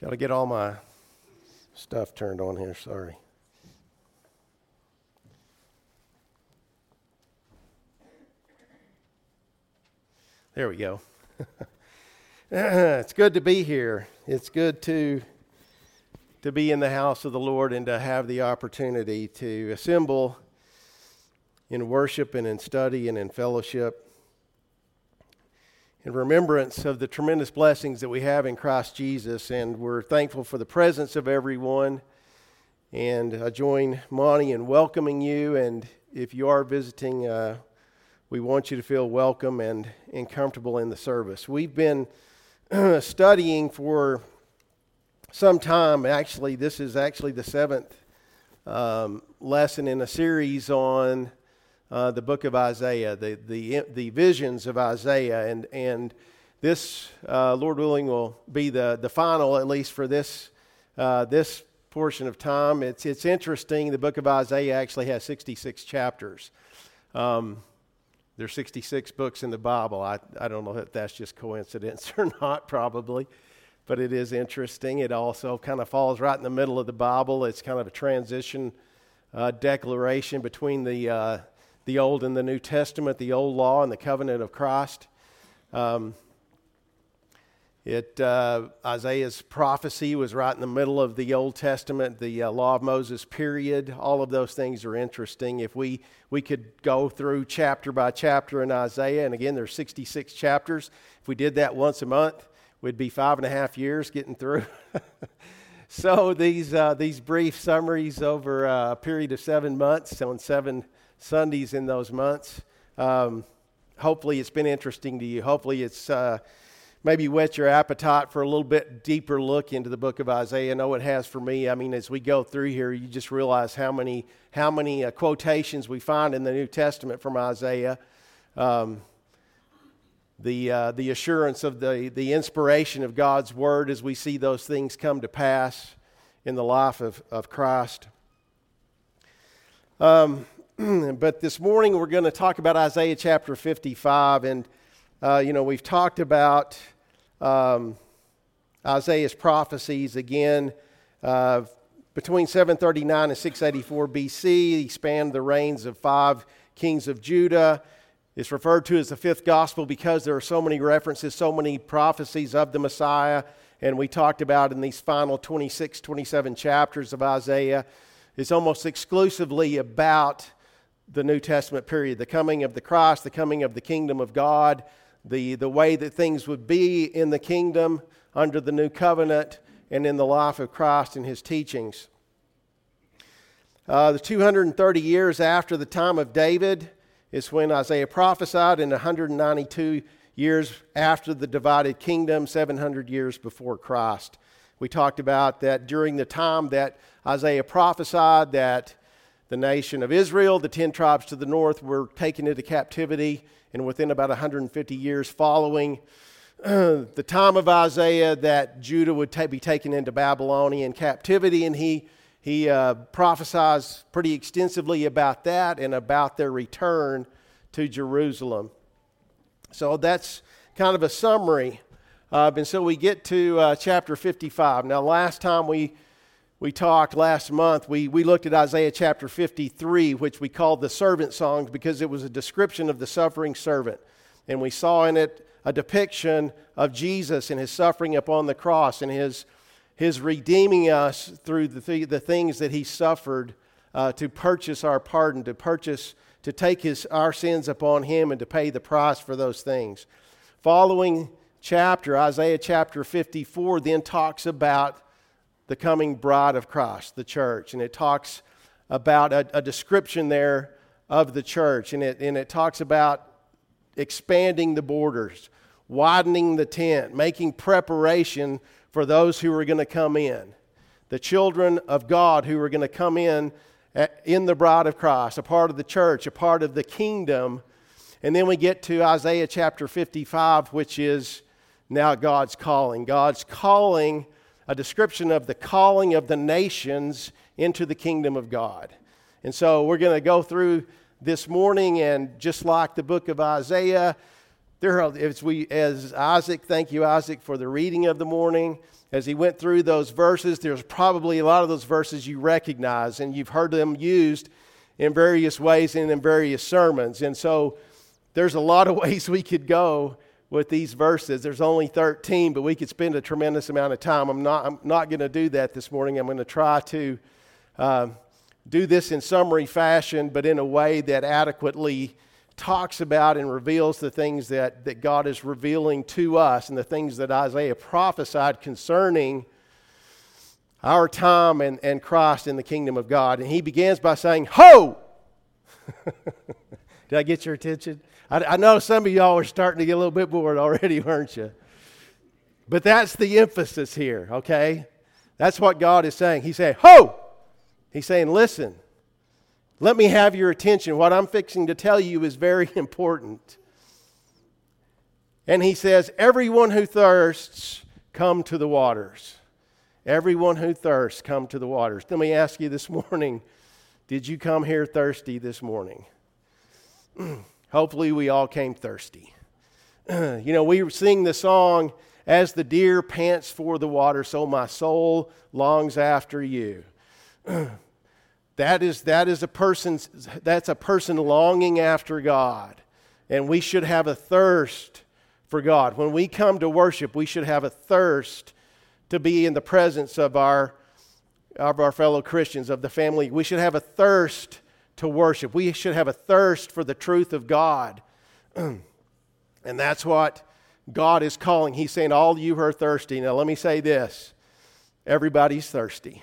Got to get all my stuff turned on here, sorry. There we go. it's good to be here. It's good to to be in the house of the Lord and to have the opportunity to assemble in worship and in study and in fellowship in remembrance of the tremendous blessings that we have in Christ Jesus. And we're thankful for the presence of everyone. And I join Monty in welcoming you. And if you are visiting, uh, we want you to feel welcome and, and comfortable in the service. We've been studying for some time. Actually, this is actually the seventh um, lesson in a series on uh, the book of Isaiah, the, the, the visions of Isaiah. And, and this, uh, Lord willing, will be the, the final, at least for this, uh, this portion of time. It's, it's interesting. The book of Isaiah actually has 66 chapters. Um, there's 66 books in the Bible. I, I don't know if that's just coincidence or not, probably, but it is interesting. It also kind of falls right in the middle of the Bible. It's kind of a transition uh, declaration between the uh, the Old and the New Testament, the Old Law and the covenant of Christ. Um, it, uh, Isaiah's prophecy was right in the middle of the Old Testament, the uh, Law of Moses period. All of those things are interesting. If we, we could go through chapter by chapter in Isaiah, and again, there's 66 chapters. If we did that once a month, we'd be five and a half years getting through. so these, uh, these brief summaries over a period of seven months on seven Sundays in those months. Um, hopefully, it's been interesting to you. Hopefully, it's uh, maybe whet your appetite for a little bit deeper look into the book of Isaiah. I know it has for me. I mean, as we go through here, you just realize how many how many uh, quotations we find in the New Testament from Isaiah. Um, the, uh, the assurance of the, the inspiration of God's word as we see those things come to pass in the life of, of Christ. Um, but this morning we're going to talk about Isaiah chapter 55. And, uh, you know, we've talked about um, Isaiah's prophecies again. Uh, between 739 and 684 BC, he spanned the reigns of five kings of Judah. It's referred to as the fifth gospel because there are so many references, so many prophecies of the Messiah. And we talked about in these final 26, 27 chapters of Isaiah, it's almost exclusively about the New Testament period the coming of the Christ, the coming of the kingdom of God, the, the way that things would be in the kingdom under the new covenant and in the life of Christ and his teachings. Uh, the 230 years after the time of David is when Isaiah prophesied, and 192 years after the divided kingdom, 700 years before Christ. We talked about that during the time that Isaiah prophesied that the nation of Israel, the 10 tribes to the north, were taken into captivity. And within about 150 years following the time of Isaiah, that Judah would ta- be taken into Babylonian captivity. And he, he uh, prophesies pretty extensively about that and about their return to Jerusalem. So that's kind of a summary. Uh, and so we get to uh, chapter 55. Now, last time we we talked last month, we, we looked at Isaiah chapter 53, which we called the servant songs because it was a description of the suffering servant. And we saw in it a depiction of Jesus and his suffering upon the cross and his, his redeeming us through the, th- the things that he suffered uh, to purchase our pardon, to purchase, to take his, our sins upon him and to pay the price for those things. Following chapter, Isaiah chapter 54, then talks about the coming bride of Christ, the church. And it talks about a, a description there of the church. And it, and it talks about expanding the borders, widening the tent, making preparation for those who are going to come in. The children of God who are going to come in at, in the bride of Christ, a part of the church, a part of the kingdom. And then we get to Isaiah chapter 55, which is now God's calling. God's calling a description of the calling of the nations into the kingdom of God. And so we're going to go through this morning, and just like the book of Isaiah, there are, as we, as Isaac, thank you, Isaac, for the reading of the morning. As he went through those verses, there's probably a lot of those verses you recognize, and you've heard them used in various ways and in various sermons. And so there's a lot of ways we could go with these verses. There's only 13, but we could spend a tremendous amount of time. I'm not, I'm not going to do that this morning. I'm going to try to uh, do this in summary fashion, but in a way that adequately talks about and reveals the things that, that God is revealing to us and the things that Isaiah prophesied concerning our time and, and Christ in the kingdom of God. And he begins by saying, Ho! Did I get your attention? I, I know some of y'all are starting to get a little bit bored already, weren't you? But that's the emphasis here, okay? That's what God is saying. He's saying, Ho! He's saying, Listen, let me have your attention. What I'm fixing to tell you is very important. And he says, Everyone who thirsts, come to the waters. Everyone who thirsts, come to the waters. Let me ask you this morning did you come here thirsty this morning? Hopefully, we all came thirsty. you know, we sing the song, As the deer pants for the water, so my soul longs after you. that is, that is a person's, that's a person longing after God. And we should have a thirst for God. When we come to worship, we should have a thirst to be in the presence of our, of our fellow Christians, of the family. We should have a thirst to worship. We should have a thirst for the truth of God. and that's what God is calling. He's saying, All you who are thirsty. Now, let me say this everybody's thirsty.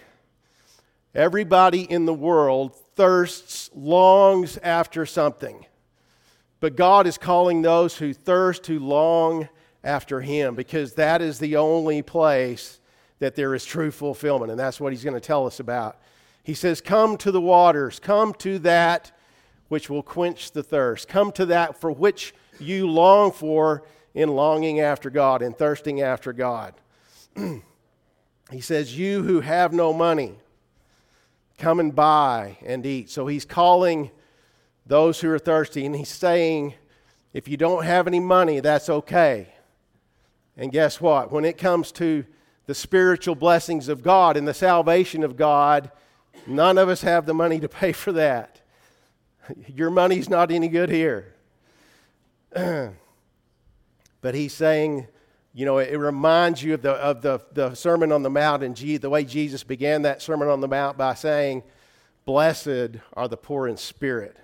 Everybody in the world thirsts, longs after something. But God is calling those who thirst who long after Him because that is the only place that there is true fulfillment. And that's what He's going to tell us about. He says, Come to the waters, come to that which will quench the thirst, come to that for which you long for in longing after God and thirsting after God. he says, You who have no money, come and buy and eat. So he's calling those who are thirsty and he's saying, If you don't have any money, that's okay. And guess what? When it comes to the spiritual blessings of God and the salvation of God, None of us have the money to pay for that. Your money's not any good here. but he's saying, you know, it reminds you of the, of the, the Sermon on the Mount and the way Jesus began that Sermon on the Mount by saying, Blessed are the poor in spirit,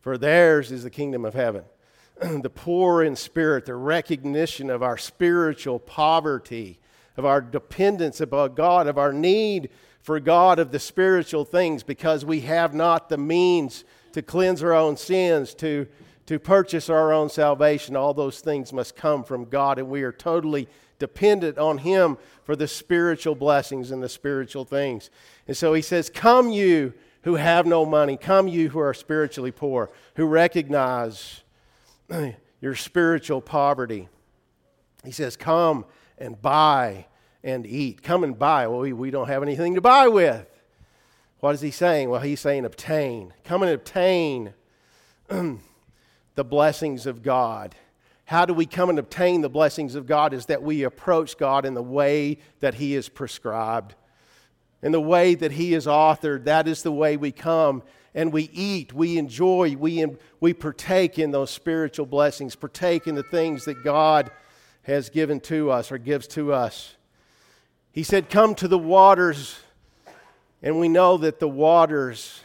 for theirs is the kingdom of heaven. the poor in spirit, the recognition of our spiritual poverty, of our dependence upon God, of our need for God of the spiritual things because we have not the means to cleanse our own sins, to, to purchase our own salvation. All those things must come from God, and we are totally dependent on Him for the spiritual blessings and the spiritual things. And so He says, Come, you who have no money, come, you who are spiritually poor, who recognize your spiritual poverty. He says, Come and buy and eat. Come and buy. Well, we, we don't have anything to buy with. What is he saying? Well, he's saying obtain. Come and obtain the blessings of God. How do we come and obtain the blessings of God? Is that we approach God in the way that He is prescribed, in the way that He is authored. That is the way we come and we eat, we enjoy, we, we partake in those spiritual blessings, partake in the things that God has given to us or gives to us. He said, Come to the waters. And we know that the waters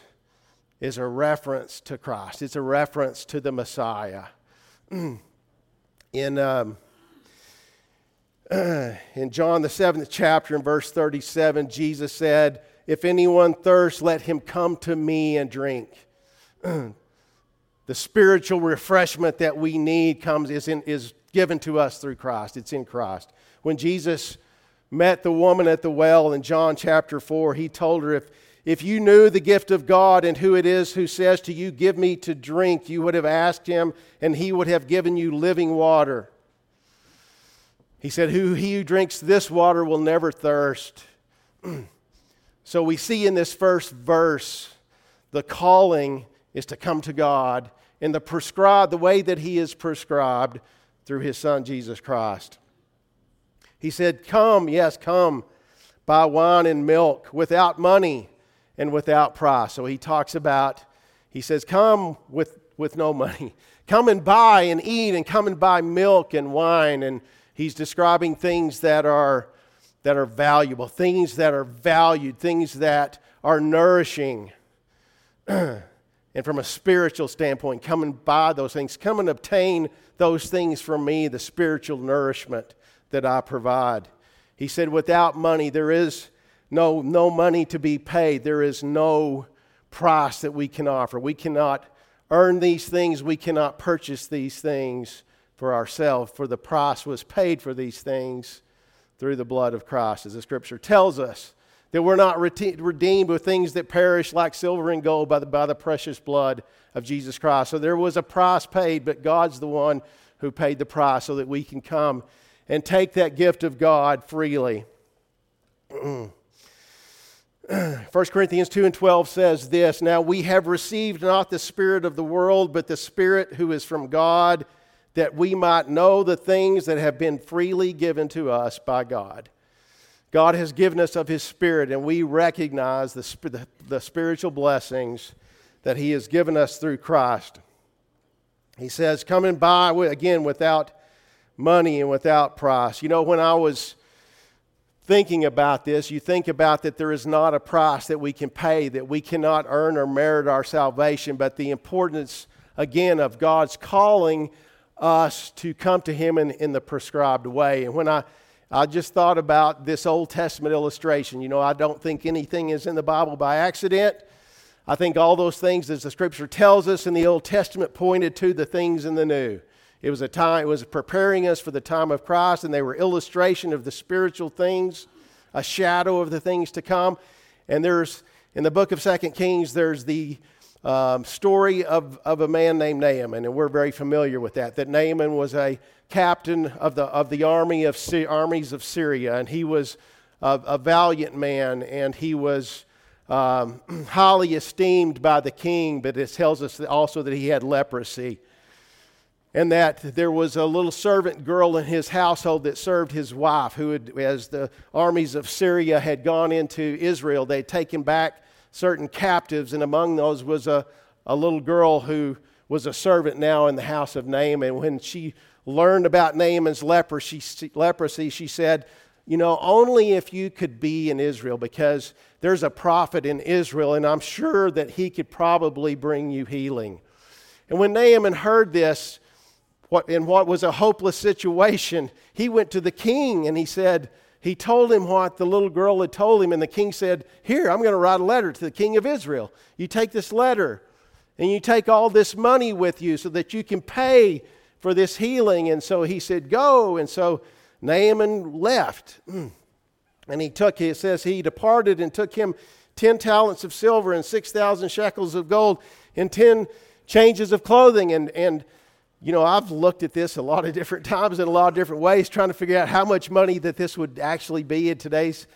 is a reference to Christ, it's a reference to the Messiah. in, um, in John, the seventh chapter, in verse 37, Jesus said, If anyone thirsts, let him come to me and drink. the spiritual refreshment that we need comes is, in, is given to us through Christ. It's in Christ. When Jesus met the woman at the well in John chapter 4, he told her, If, if you knew the gift of God and who it is who says to you, Give me to drink, you would have asked him, and he would have given you living water. He said, Who he who drinks this water will never thirst. so we see in this first verse the calling is to come to God in the prescribed the way that he is prescribed through his son Jesus Christ. He said, Come, yes, come, buy wine and milk without money and without price. So he talks about, he says, Come with, with no money. Come and buy and eat and come and buy milk and wine. And he's describing things that are, that are valuable, things that are valued, things that are nourishing. and from a spiritual standpoint, come and buy those things. Come and obtain those things from me, the spiritual nourishment that I provide. He said, without money, there is no, no money to be paid. There is no price that we can offer. We cannot earn these things, we cannot purchase these things for ourselves, for the price was paid for these things through the blood of Christ, as the scripture tells us. That we're not redeemed with things that perish like silver and gold by the, by the precious blood of Jesus Christ. So there was a price paid, but God's the one who paid the price so that we can come and take that gift of God freely. 1 Corinthians 2 and 12 says this Now we have received not the Spirit of the world, but the Spirit who is from God, that we might know the things that have been freely given to us by God. God has given us of His Spirit, and we recognize the, the, the spiritual blessings that He has given us through Christ. He says, Come and buy, again, without money and without price. You know, when I was thinking about this, you think about that there is not a price that we can pay, that we cannot earn or merit our salvation, but the importance, again, of God's calling us to come to Him in, in the prescribed way. And when I I just thought about this Old Testament illustration. You know, I don't think anything is in the Bible by accident. I think all those things, as the scripture tells us in the Old Testament, pointed to the things in the New. It was a time, it was preparing us for the time of Christ, and they were illustration of the spiritual things, a shadow of the things to come. And there's, in the book of Second Kings, there's the um, story of, of a man named Naaman, and we're very familiar with that. That Naaman was a captain of the, of the army of armies of Syria, and he was a, a valiant man, and he was um, highly esteemed by the king, but it tells us also that he had leprosy. And that there was a little servant girl in his household that served his wife, who, had, as the armies of Syria had gone into Israel, they had taken back certain captives, and among those was a, a little girl who was a servant now in the house of Naaman. And when she learned about Naaman's leprosy, leprosy, she said, You know, only if you could be in Israel, because there's a prophet in Israel, and I'm sure that he could probably bring you healing. And when Naaman heard this, what, in what was a hopeless situation, he went to the king and he said, he told him what the little girl had told him, and the king said, Here, I'm going to write a letter to the king of Israel. You take this letter and you take all this money with you so that you can pay for this healing. And so he said, Go. And so Naaman left. And he took, it says, he departed and took him 10 talents of silver and 6,000 shekels of gold and 10 changes of clothing. And, and, you know, I've looked at this a lot of different times in a lot of different ways, trying to figure out how much money that this would actually be in today's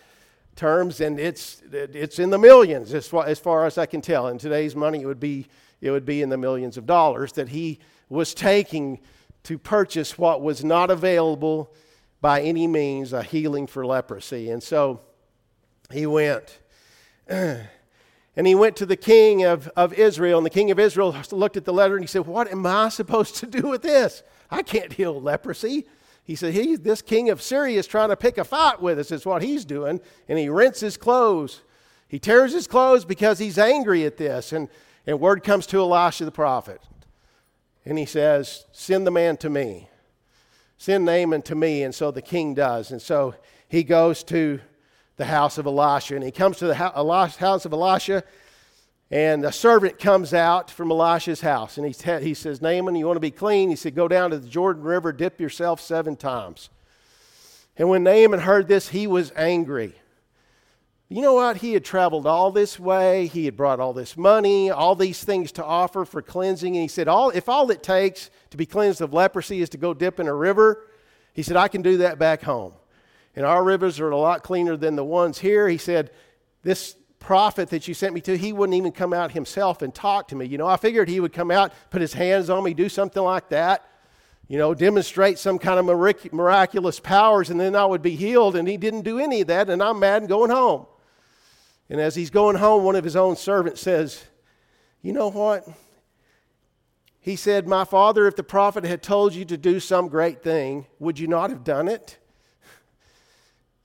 terms. And it's, it's in the millions as far, as far as I can tell. In today's money, it would be, it would be in the millions of dollars that he was taking to purchase what was not available by any means a healing for leprosy. And so he went. And he went to the king of, of Israel, and the king of Israel looked at the letter and he said, What am I supposed to do with this? I can't heal leprosy. He said, he, This king of Syria is trying to pick a fight with us, is what he's doing. And he rents his clothes. He tears his clothes because he's angry at this. And, and word comes to Elisha the prophet and he says, Send the man to me. Send Naaman to me. And so the king does. And so he goes to the house of Elisha. And he comes to the house of Elisha, and a servant comes out from Elisha's house. And he, te- he says, Naaman, you want to be clean? He said, Go down to the Jordan River, dip yourself seven times. And when Naaman heard this, he was angry. You know what? He had traveled all this way. He had brought all this money, all these things to offer for cleansing. And he said, all, If all it takes to be cleansed of leprosy is to go dip in a river, he said, I can do that back home. And our rivers are a lot cleaner than the ones here. He said, This prophet that you sent me to, he wouldn't even come out himself and talk to me. You know, I figured he would come out, put his hands on me, do something like that. you know, demonstrate some kind of miraculous powers and then I would be healed. And he didn't do any of that, and I'm mad and going home. And as he's going home, one of his own servants says, You know what? He said, My father, if the prophet had told you to do some great thing, would you not have done it?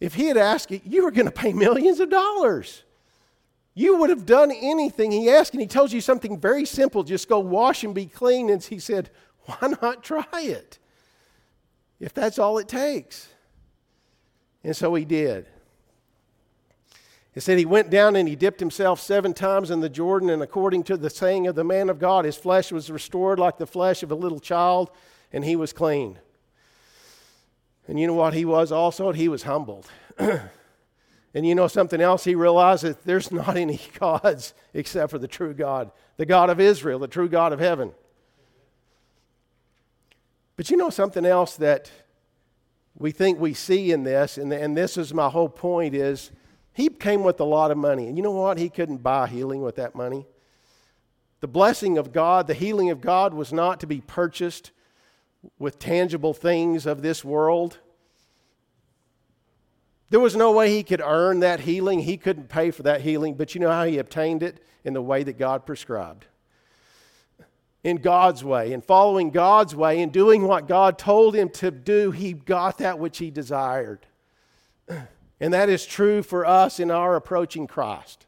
If he had asked you, you were going to pay millions of dollars. You would have done anything he asked, and he tells you something very simple just go wash and be clean. And he said, Why not try it? If that's all it takes. And so he did. It said he went down and he dipped himself seven times in the Jordan, and according to the saying of the man of God, his flesh was restored like the flesh of a little child, and he was clean. And you know what he was also? He was humbled. and you know something else? He realized that there's not any gods except for the true God, the God of Israel, the true God of heaven. But you know something else that we think we see in this, and, and this is my whole point is he came with a lot of money. And you know what? He couldn't buy healing with that money. The blessing of God, the healing of God, was not to be purchased with tangible things of this world. There was no way he could earn that healing. He couldn't pay for that healing. But you know how he obtained it? In the way that God prescribed. In God's way, in following God's way, in doing what God told him to do, he got that which he desired. And that is true for us in our approaching Christ.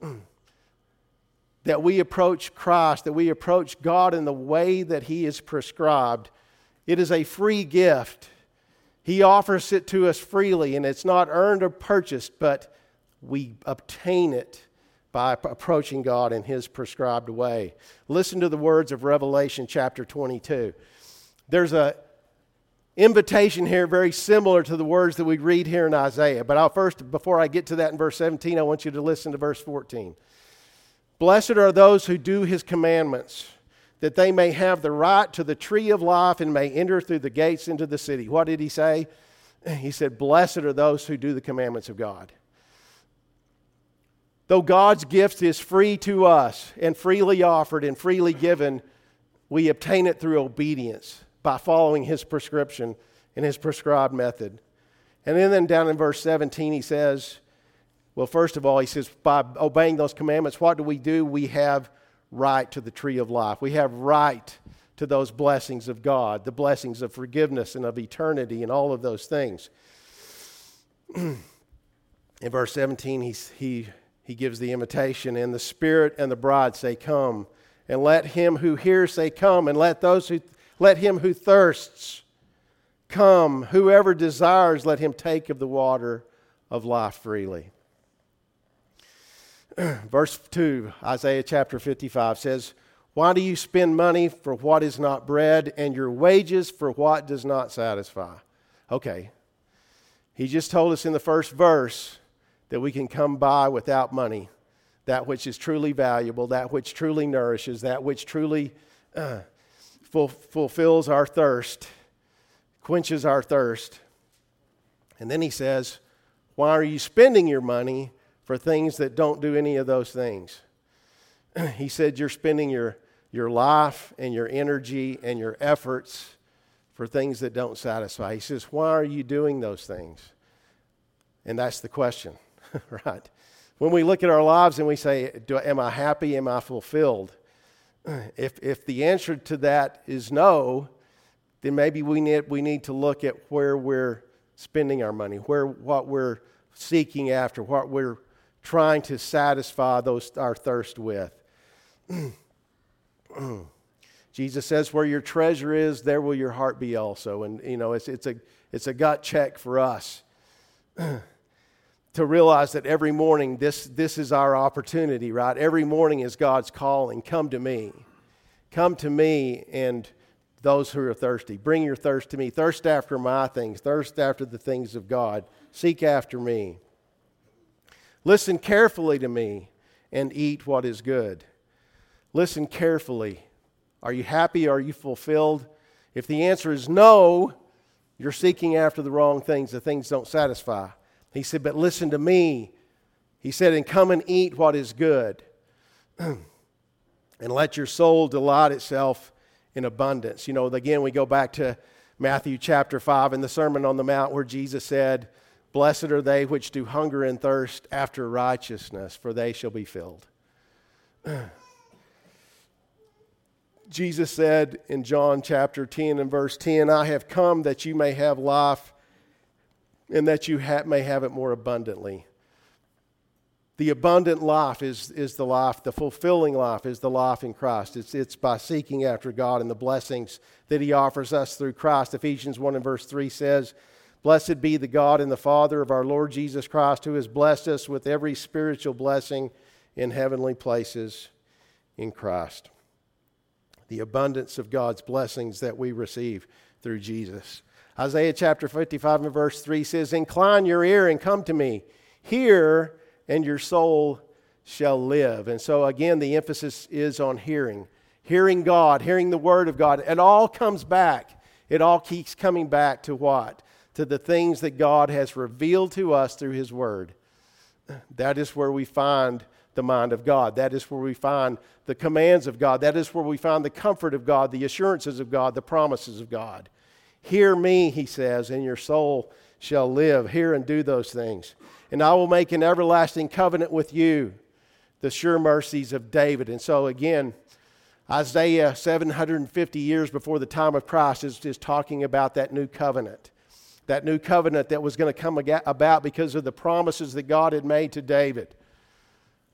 that we approach Christ, that we approach God in the way that He is prescribed. It is a free gift. He offers it to us freely, and it's not earned or purchased, but we obtain it by approaching God in His prescribed way. Listen to the words of Revelation chapter 22. There's a invitation here very similar to the words that we read here in Isaiah. But I'll first, before I get to that in verse 17, I want you to listen to verse 14. Blessed are those who do his commandments, that they may have the right to the tree of life and may enter through the gates into the city. What did he say? He said, Blessed are those who do the commandments of God. Though God's gift is free to us and freely offered and freely given, we obtain it through obedience by following his prescription and his prescribed method. And then, down in verse 17, he says, well, first of all, he says, by obeying those commandments, what do we do? We have right to the tree of life. We have right to those blessings of God, the blessings of forgiveness and of eternity and all of those things. in verse 17, he, he, he gives the invitation, and the Spirit and the bride say, Come. And let him who hears say, Come. And let those who let him who thirsts come. Whoever desires, let him take of the water of life freely. Verse 2, Isaiah chapter 55 says, Why do you spend money for what is not bread, and your wages for what does not satisfy? Okay. He just told us in the first verse that we can come buy without money that which is truly valuable, that which truly nourishes, that which truly uh, fulfills our thirst, quenches our thirst. And then he says, Why are you spending your money for things that don't do any of those things? he said, You're spending your, your life and your energy and your efforts for things that don't satisfy. He says, Why are you doing those things? And that's the question, right? When we look at our lives and we say, Am I happy? Am I fulfilled? if, if the answer to that is no, then maybe we need, we need to look at where we're spending our money, where what we're seeking after, what we're trying to satisfy those, our thirst with. Jesus says, Where your treasure is, there will your heart be also. And, you know, it's, it's, a, it's a gut check for us to realize that every morning this, this is our opportunity, right? Every morning is God's calling. Come to me. Come to me and those who are thirsty. Bring your thirst to me. Thirst after my things. Thirst after the things of God. Seek after me. Listen carefully to me and eat what is good. Listen carefully. Are you happy? Are you fulfilled? If the answer is no, you're seeking after the wrong things. The things don't satisfy. He said, But listen to me. He said, And come and eat what is good. and let your soul delight itself in abundance. You know, again, we go back to Matthew chapter 5 in the Sermon on the Mount where Jesus said, Blessed are they which do hunger and thirst after righteousness, for they shall be filled. Jesus said in John chapter 10 and verse 10, I have come that you may have life and that you ha- may have it more abundantly. The abundant life is, is the life, the fulfilling life is the life in Christ. It's, it's by seeking after God and the blessings that He offers us through Christ. Ephesians 1 and verse 3 says, Blessed be the God and the Father of our Lord Jesus Christ, who has blessed us with every spiritual blessing in heavenly places in Christ. The abundance of God's blessings that we receive through Jesus. Isaiah chapter 55 and verse 3 says, Incline your ear and come to me. Hear and your soul shall live. And so, again, the emphasis is on hearing. Hearing God, hearing the Word of God. It all comes back. It all keeps coming back to what? To the things that God has revealed to us through His Word. That is where we find the mind of God. That is where we find the commands of God. That is where we find the comfort of God, the assurances of God, the promises of God. Hear me, he says, and your soul shall live. Hear and do those things and I will make an everlasting covenant with you, the sure mercies of David. And so, again, Isaiah, 750 years before the time of Christ, is, is talking about that new covenant. That new covenant that was going to come about because of the promises that God had made to David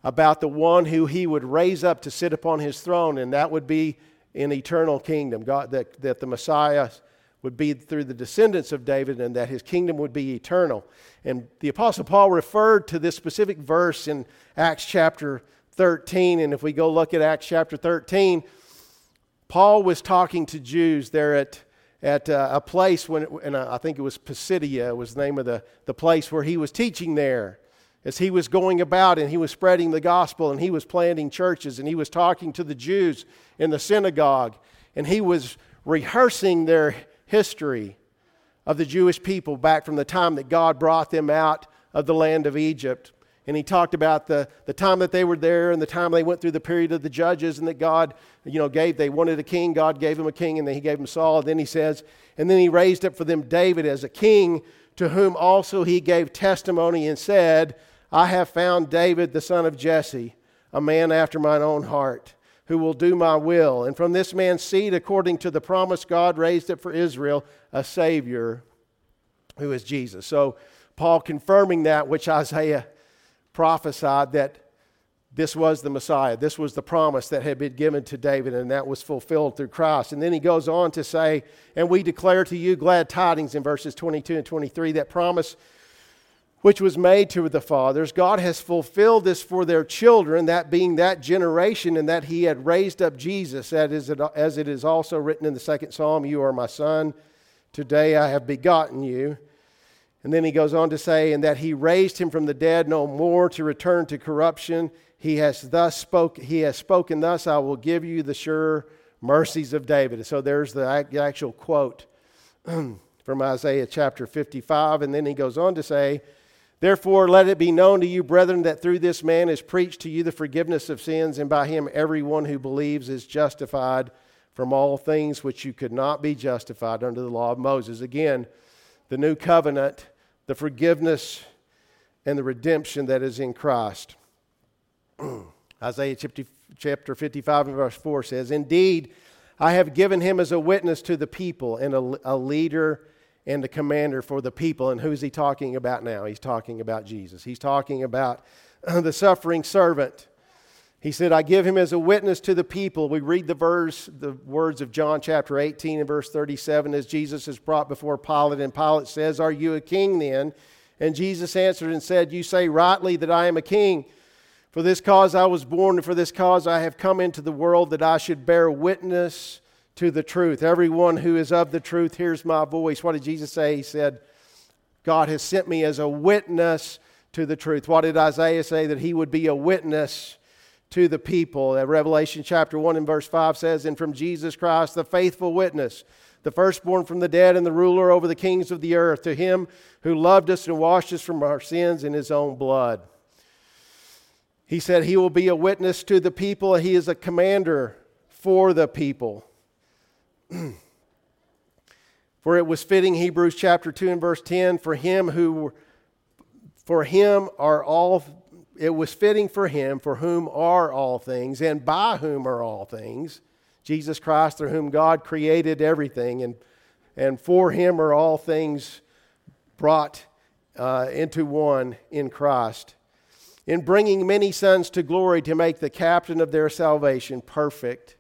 about the one who he would raise up to sit upon his throne, and that would be an eternal kingdom. God, that, that the Messiah would be through the descendants of David and that his kingdom would be eternal. And the Apostle Paul referred to this specific verse in Acts chapter 13. And if we go look at Acts chapter 13, Paul was talking to Jews there at, at uh, a place when, and I think it was Pisidia was the name of the, the place where he was teaching there. As he was going about and he was spreading the gospel and he was planting churches and he was talking to the Jews in the synagogue and he was rehearsing their history of the Jewish people back from the time that God brought them out of the land of Egypt. And he talked about the, the time that they were there and the time they went through the period of the judges and that God, you know, gave, they wanted a king, God gave them a king, and then he gave them Saul. And then he says, and then he raised up for them David as a king, to whom also he gave testimony and said, I have found David the son of Jesse, a man after mine own heart who will do my will. And from this man's seed, according to the promise God raised up for Israel, a Savior who is Jesus. So, Paul confirming that which Isaiah prophesied that this was the Messiah. This was the promise that had been given to David, and that was fulfilled through Christ. And then he goes on to say, And we declare to you glad tidings in verses 22 and 23. That promise which was made to the fathers, God has fulfilled this for their children, that being that generation, and that He had raised up Jesus, that is it as it is also written in the second psalm You are my son, today I have begotten you. And then he goes on to say, and that he raised him from the dead no more to return to corruption. He has thus spoke, he has spoken thus, I will give you the sure mercies of David. So there's the actual quote from Isaiah chapter 55. And then he goes on to say, Therefore, let it be known to you, brethren, that through this man is preached to you the forgiveness of sins, and by him everyone who believes is justified from all things which you could not be justified under the law of Moses. Again, the new covenant, the forgiveness, and the redemption that is in Christ. Isaiah chapter 55 and verse 4 says, Indeed, I have given him as a witness to the people and a, a leader and a commander for the people. And who's he talking about now? He's talking about Jesus. He's talking about the suffering servant. He said, I give him as a witness to the people. We read the verse, the words of John chapter 18 and verse 37 as Jesus is brought before Pilate, and Pilate says, Are you a king then? And Jesus answered and said, You say rightly that I am a king. For this cause I was born, and for this cause I have come into the world that I should bear witness to the truth. Everyone who is of the truth hears my voice. What did Jesus say? He said, God has sent me as a witness to the truth. What did Isaiah say? That he would be a witness to the people. Revelation chapter 1 and verse 5 says, And from Jesus Christ, the faithful witness, the firstborn from the dead and the ruler over the kings of the earth, to him who loved us and washed us from our sins in his own blood. He said he will be a witness to the people, he is a commander for the people. for it was fitting, Hebrews chapter 2 and verse 10, for him who for him are all it was fitting for him for whom are all things and by whom are all things. Jesus christ through whom god created everything and, and for him are all things brought uh, into one in christ. In bringing many sons to glory to make the captain of their salvation perfect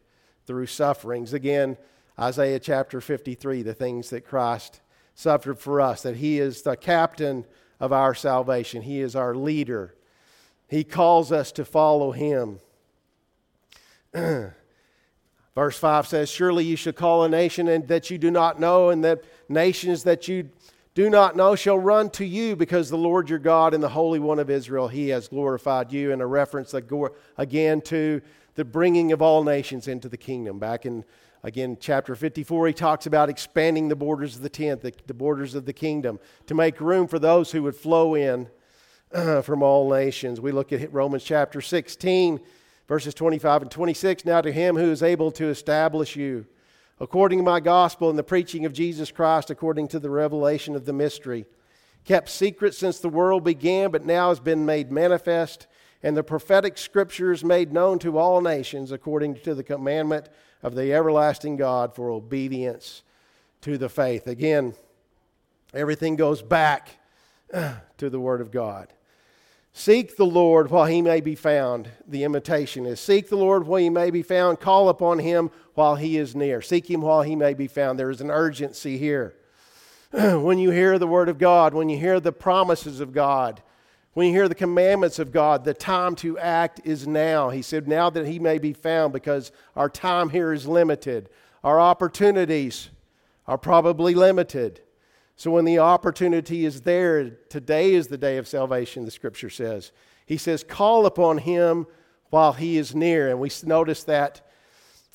through sufferings. Again isaiah chapter 53 the things that christ suffered for us that he is the captain of our salvation. He is our leader he calls us to follow him. Verse 5 says, Surely you shall call a nation and that you do not know, and that nations that you do not know shall run to you because the Lord your God and the Holy One of Israel, he has glorified you. And a reference again to the bringing of all nations into the kingdom. Back in, again, chapter 54, he talks about expanding the borders of the tent, the, the borders of the kingdom, to make room for those who would flow in from all nations. We look at Romans chapter 16, verses 25 and 26. Now to him who is able to establish you, according to my gospel and the preaching of Jesus Christ, according to the revelation of the mystery, kept secret since the world began, but now has been made manifest, and the prophetic scriptures made known to all nations, according to the commandment of the everlasting God for obedience to the faith. Again, everything goes back to the Word of God. Seek the Lord while he may be found. The invitation is seek the Lord while he may be found. Call upon him while he is near. Seek him while he may be found. There is an urgency here. when you hear the word of God, when you hear the promises of God, when you hear the commandments of God, the time to act is now. He said, now that he may be found, because our time here is limited. Our opportunities are probably limited. So when the opportunity is there, today is the day of salvation, the scripture says. He says, call upon him while he is near. And we notice that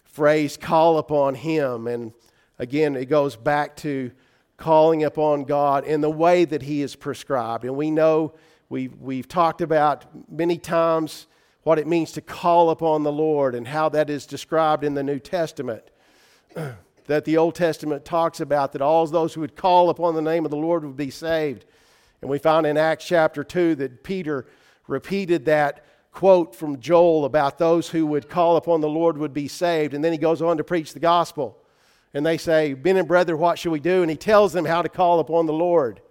phrase, call upon him. And again, it goes back to calling upon God in the way that he is prescribed. And we know, we, we've talked about many times what it means to call upon the Lord and how that is described in the New Testament. that the Old Testament talks about that all those who would call upon the name of the Lord would be saved. And we find in Acts chapter 2 that Peter repeated that quote from Joel about those who would call upon the Lord would be saved. And then he goes on to preach the gospel. And they say, Men and brethren, what shall we do? And he tells them how to call upon the Lord.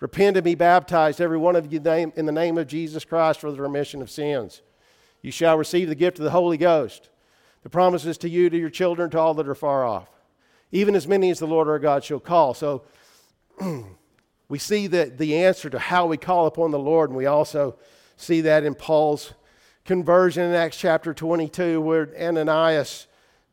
Repent and be baptized, every one of you, in the name of Jesus Christ for the remission of sins. You shall receive the gift of the Holy Ghost. The promises to you, to your children, to all that are far off even as many as the Lord our God shall call. So we see that the answer to how we call upon the Lord, and we also see that in Paul's conversion in Acts chapter 22, where Ananias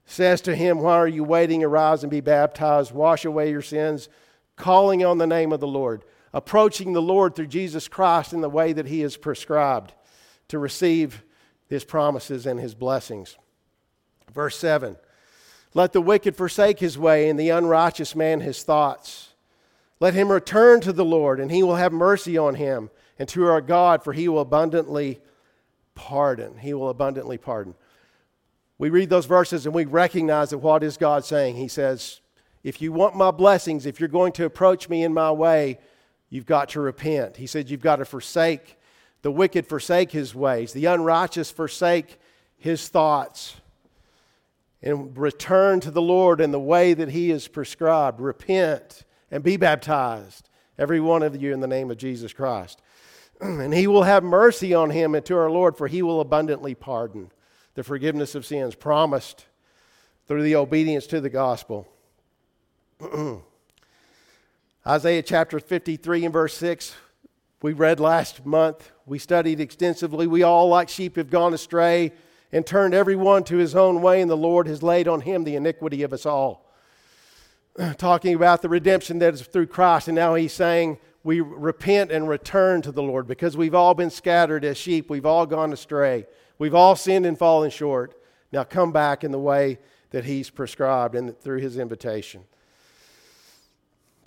says to him, Why are you waiting? Arise and be baptized, wash away your sins, calling on the name of the Lord, approaching the Lord through Jesus Christ in the way that he has prescribed to receive his promises and his blessings. Verse 7 let the wicked forsake his way, and the unrighteous man his thoughts. Let him return to the Lord, and he will have mercy on him, and to our God, for he will abundantly pardon. He will abundantly pardon. We read those verses and we recognize that what is God saying? He says, If you want my blessings, if you're going to approach me in my way, you've got to repent. He said, You've got to forsake. The wicked forsake his ways, the unrighteous forsake his thoughts and return to the Lord in the way that He has prescribed. Repent and be baptized, every one of you, in the name of Jesus Christ. and He will have mercy on him and to our Lord, for He will abundantly pardon the forgiveness of sins promised through the obedience to the gospel. Isaiah chapter 53 and verse 6, we read last month. We studied extensively. We all, like sheep, have gone astray and turned everyone to his own way, and the Lord has laid on him the iniquity of us all. Talking about the redemption that is through Christ, and now he's saying we repent and return to the Lord because we've all been scattered as sheep. We've all gone astray. We've all sinned and fallen short. Now come back in the way that he's prescribed and through his invitation.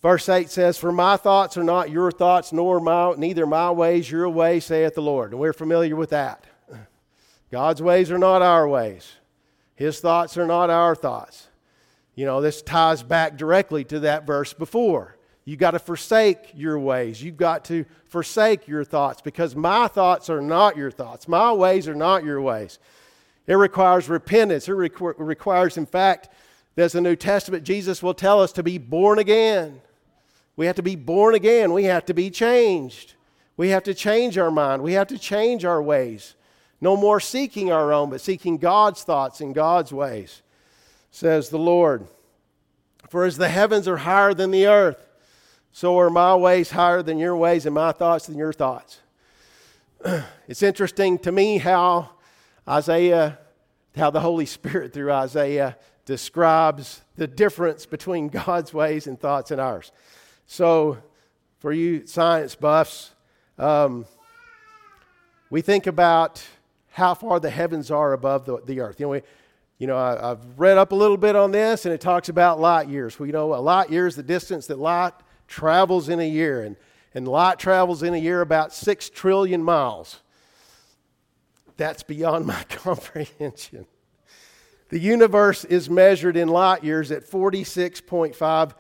Verse 8 says, For my thoughts are not your thoughts, nor my, neither my ways your ways, saith the Lord. And we're familiar with that. God's ways are not our ways, His thoughts are not our thoughts. You know, this ties back directly to that verse before. You've got to forsake your ways. You've got to forsake your thoughts because my thoughts are not your thoughts. My ways are not your ways. It requires repentance. It requ- requires, in fact, there's the New Testament, Jesus will tell us to be born again. We have to be born again. We have to be changed. We have to change our mind. We have to change our ways. No more seeking our own, but seeking God's thoughts and God's ways, says the Lord. For as the heavens are higher than the earth, so are my ways higher than your ways, and my thoughts than your thoughts. it's interesting to me how Isaiah, how the Holy Spirit through Isaiah describes the difference between God's ways and thoughts and ours. So, for you science buffs, um, we think about how far the heavens are above the, the earth. You know, we, you know I, have read up a little bit on this, and it talks about light years. We know a light year is the distance that light travels in a year, and, and light travels in a year about six trillion miles. That's beyond my comprehension. The universe is measured in light years at 46.5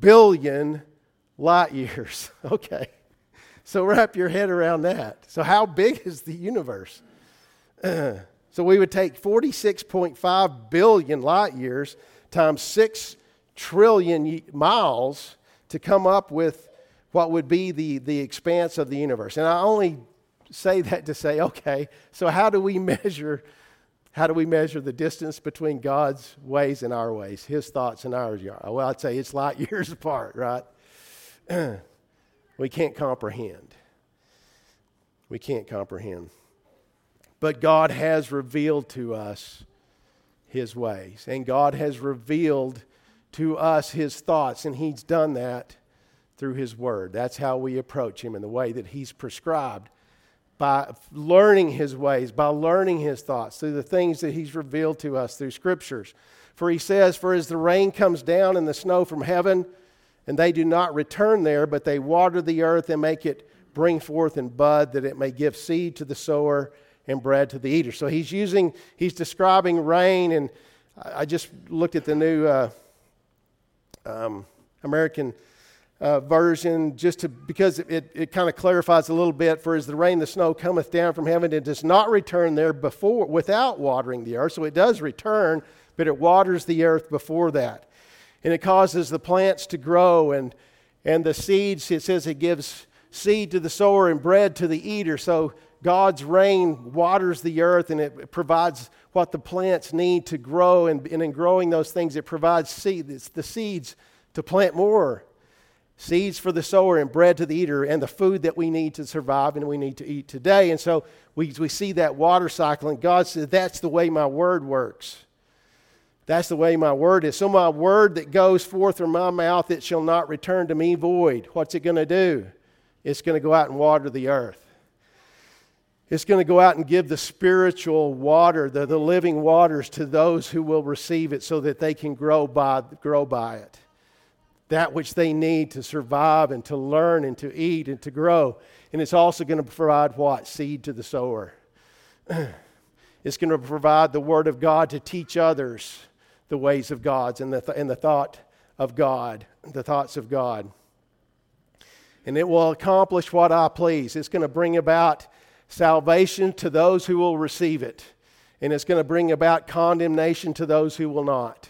billion light years. Okay. So wrap your head around that. So, how big is the universe? So, we would take 46.5 billion light years times 6 trillion miles to come up with what would be the, the expanse of the universe. And I only say that to say, okay, so how do we measure how do we measure the distance between God's ways and our ways, His thoughts and ours? Well, I'd say it's light years apart, right? we can't comprehend. We can't comprehend. But God has revealed to us His ways, and God has revealed to us His thoughts, and He's done that through His Word. That's how we approach Him in the way that He's prescribed by learning his ways, by learning his thoughts, through the things that he's revealed to us through scriptures. For he says, For as the rain comes down and the snow from heaven, and they do not return there, but they water the earth and make it bring forth and bud, that it may give seed to the sower and bread to the eater. So he's using, he's describing rain, and I just looked at the new uh, um, American uh, version just to because it, it kind of clarifies a little bit for as the rain the snow cometh down from heaven it does not return there before without watering the earth. So it does return but it waters the earth before that. And it causes the plants to grow and and the seeds it says it gives seed to the sower and bread to the eater. So god's rain waters the earth and it provides what the plants need to grow and, and in growing those things it provides seed it's the seeds to plant more seeds for the sower and bread to the eater and the food that we need to survive and we need to eat today. And so we, we see that water cycle, and God said, That's the way my word works. That's the way my word is. So my word that goes forth from my mouth, it shall not return to me void. What's it going to do? It's going to go out and water the earth. It's going to go out and give the spiritual water, the, the living waters, to those who will receive it so that they can grow by, grow by it that which they need to survive and to learn and to eat and to grow. And it's also going to provide what? Seed to the sower. it's going to provide the Word of God to teach others the ways of God and the, th- and the thought of God, the thoughts of God. And it will accomplish what I please. It's going to bring about salvation to those who will receive it, and it's going to bring about condemnation to those who will not.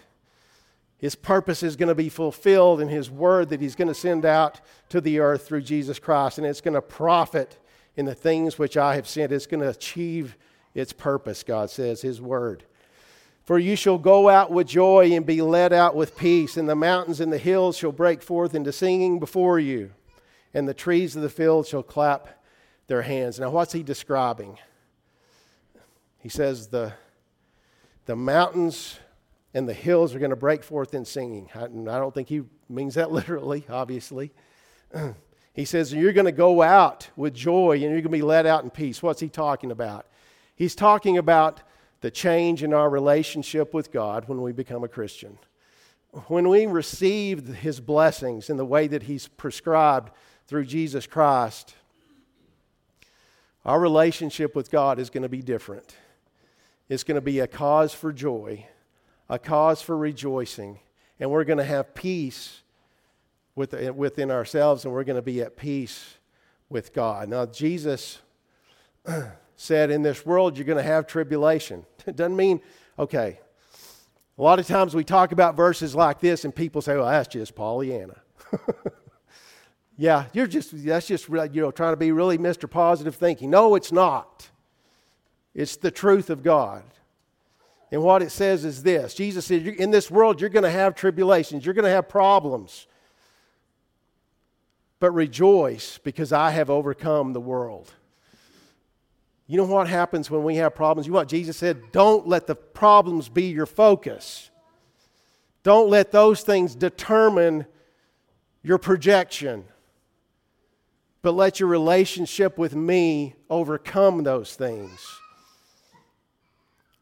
His purpose is going to be fulfilled in His word that He's going to send out to the earth through Jesus Christ. And it's going to profit in the things which I have sent. It's going to achieve its purpose, God says, His word. For you shall go out with joy and be led out with peace, and the mountains and the hills shall break forth into singing before you, and the trees of the field shall clap their hands. Now, what's he describing? He says, The, the mountains and the hills are going to break forth in singing. I, I don't think he means that literally, obviously. he says, You're going to go out with joy and you're going to be led out in peace. What's he talking about? He's talking about the change in our relationship with God when we become a Christian. When we receive his blessings in the way that he's prescribed through Jesus Christ, our relationship with God is going to be different. It's going to be a cause for joy a cause for rejoicing, and we're going to have peace within ourselves, and we're going to be at peace with God. Now, Jesus said, In this world, you're going to have tribulation. It doesn't mean, okay, a lot of times we talk about verses like this, and people say, Well, that's just Pollyanna. yeah, you're just, that's just, you know, trying to be really Mr. Positive thinking. No, it's not. It's the truth of God. And what it says is this Jesus said, In this world, you're going to have tribulations, you're going to have problems. But rejoice because I have overcome the world. You know what happens when we have problems? You know what Jesus said? Don't let the problems be your focus. Don't let those things determine your projection. But let your relationship with me overcome those things.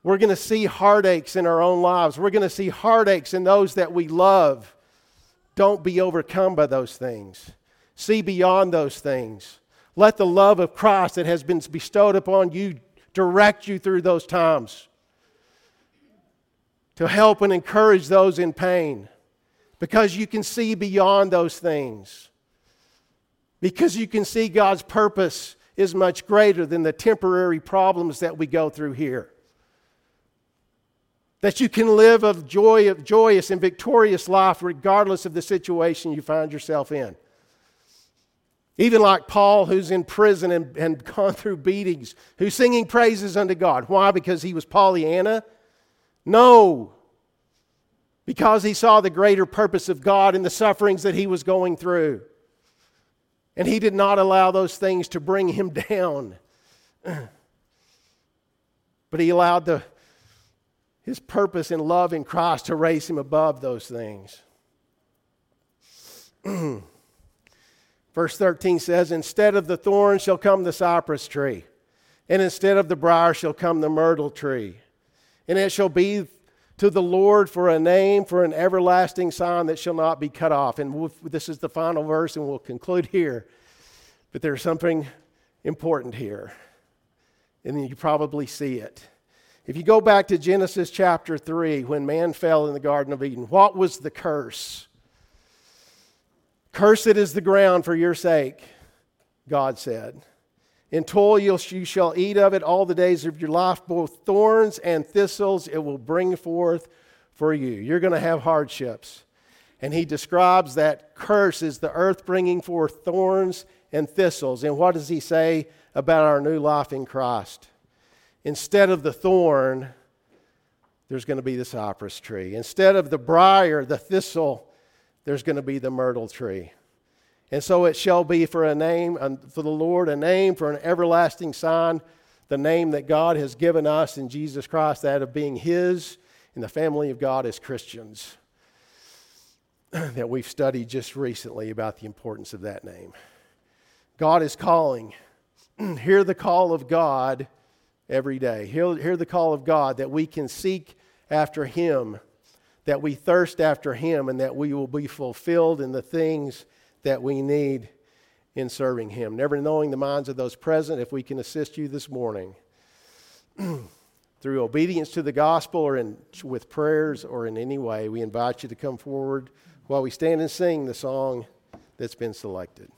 We're going to see heartaches in our own lives. We're going to see heartaches in those that we love. Don't be overcome by those things. See beyond those things. Let the love of Christ that has been bestowed upon you direct you through those times to help and encourage those in pain because you can see beyond those things. Because you can see God's purpose is much greater than the temporary problems that we go through here that you can live a joy, joyous and victorious life regardless of the situation you find yourself in. Even like Paul, who's in prison and, and gone through beatings, who's singing praises unto God. Why? Because he was Pollyanna? No. Because he saw the greater purpose of God in the sufferings that he was going through. And he did not allow those things to bring him down. But he allowed the his purpose and love in Christ to raise him above those things. Verse 13 says, Instead of the thorn shall come the cypress tree, and instead of the brier shall come the myrtle tree. And it shall be to the Lord for a name, for an everlasting sign that shall not be cut off. And we'll, this is the final verse, and we'll conclude here. But there's something important here, and you probably see it. If you go back to Genesis chapter 3, when man fell in the Garden of Eden, what was the curse? Cursed is the ground for your sake, God said. In toil you shall eat of it all the days of your life, both thorns and thistles it will bring forth for you. You're going to have hardships. And he describes that curse as the earth bringing forth thorns and thistles. And what does he say about our new life in Christ? Instead of the thorn, there's going to be the cypress tree. Instead of the briar, the thistle, there's going to be the myrtle tree. And so it shall be for a name, for the Lord, a name for an everlasting sign, the name that God has given us in Jesus Christ, that of being His in the family of God as Christians, that we've studied just recently about the importance of that name. God is calling. Hear the call of God every day. Hear, hear the call of God that we can seek after Him, that we thirst after Him, and that we will be fulfilled in the things that we need in serving Him. Never knowing the minds of those present, if we can assist you this morning through obedience to the gospel or in, with prayers or in any way, we invite you to come forward while we stand and sing the song that's been selected.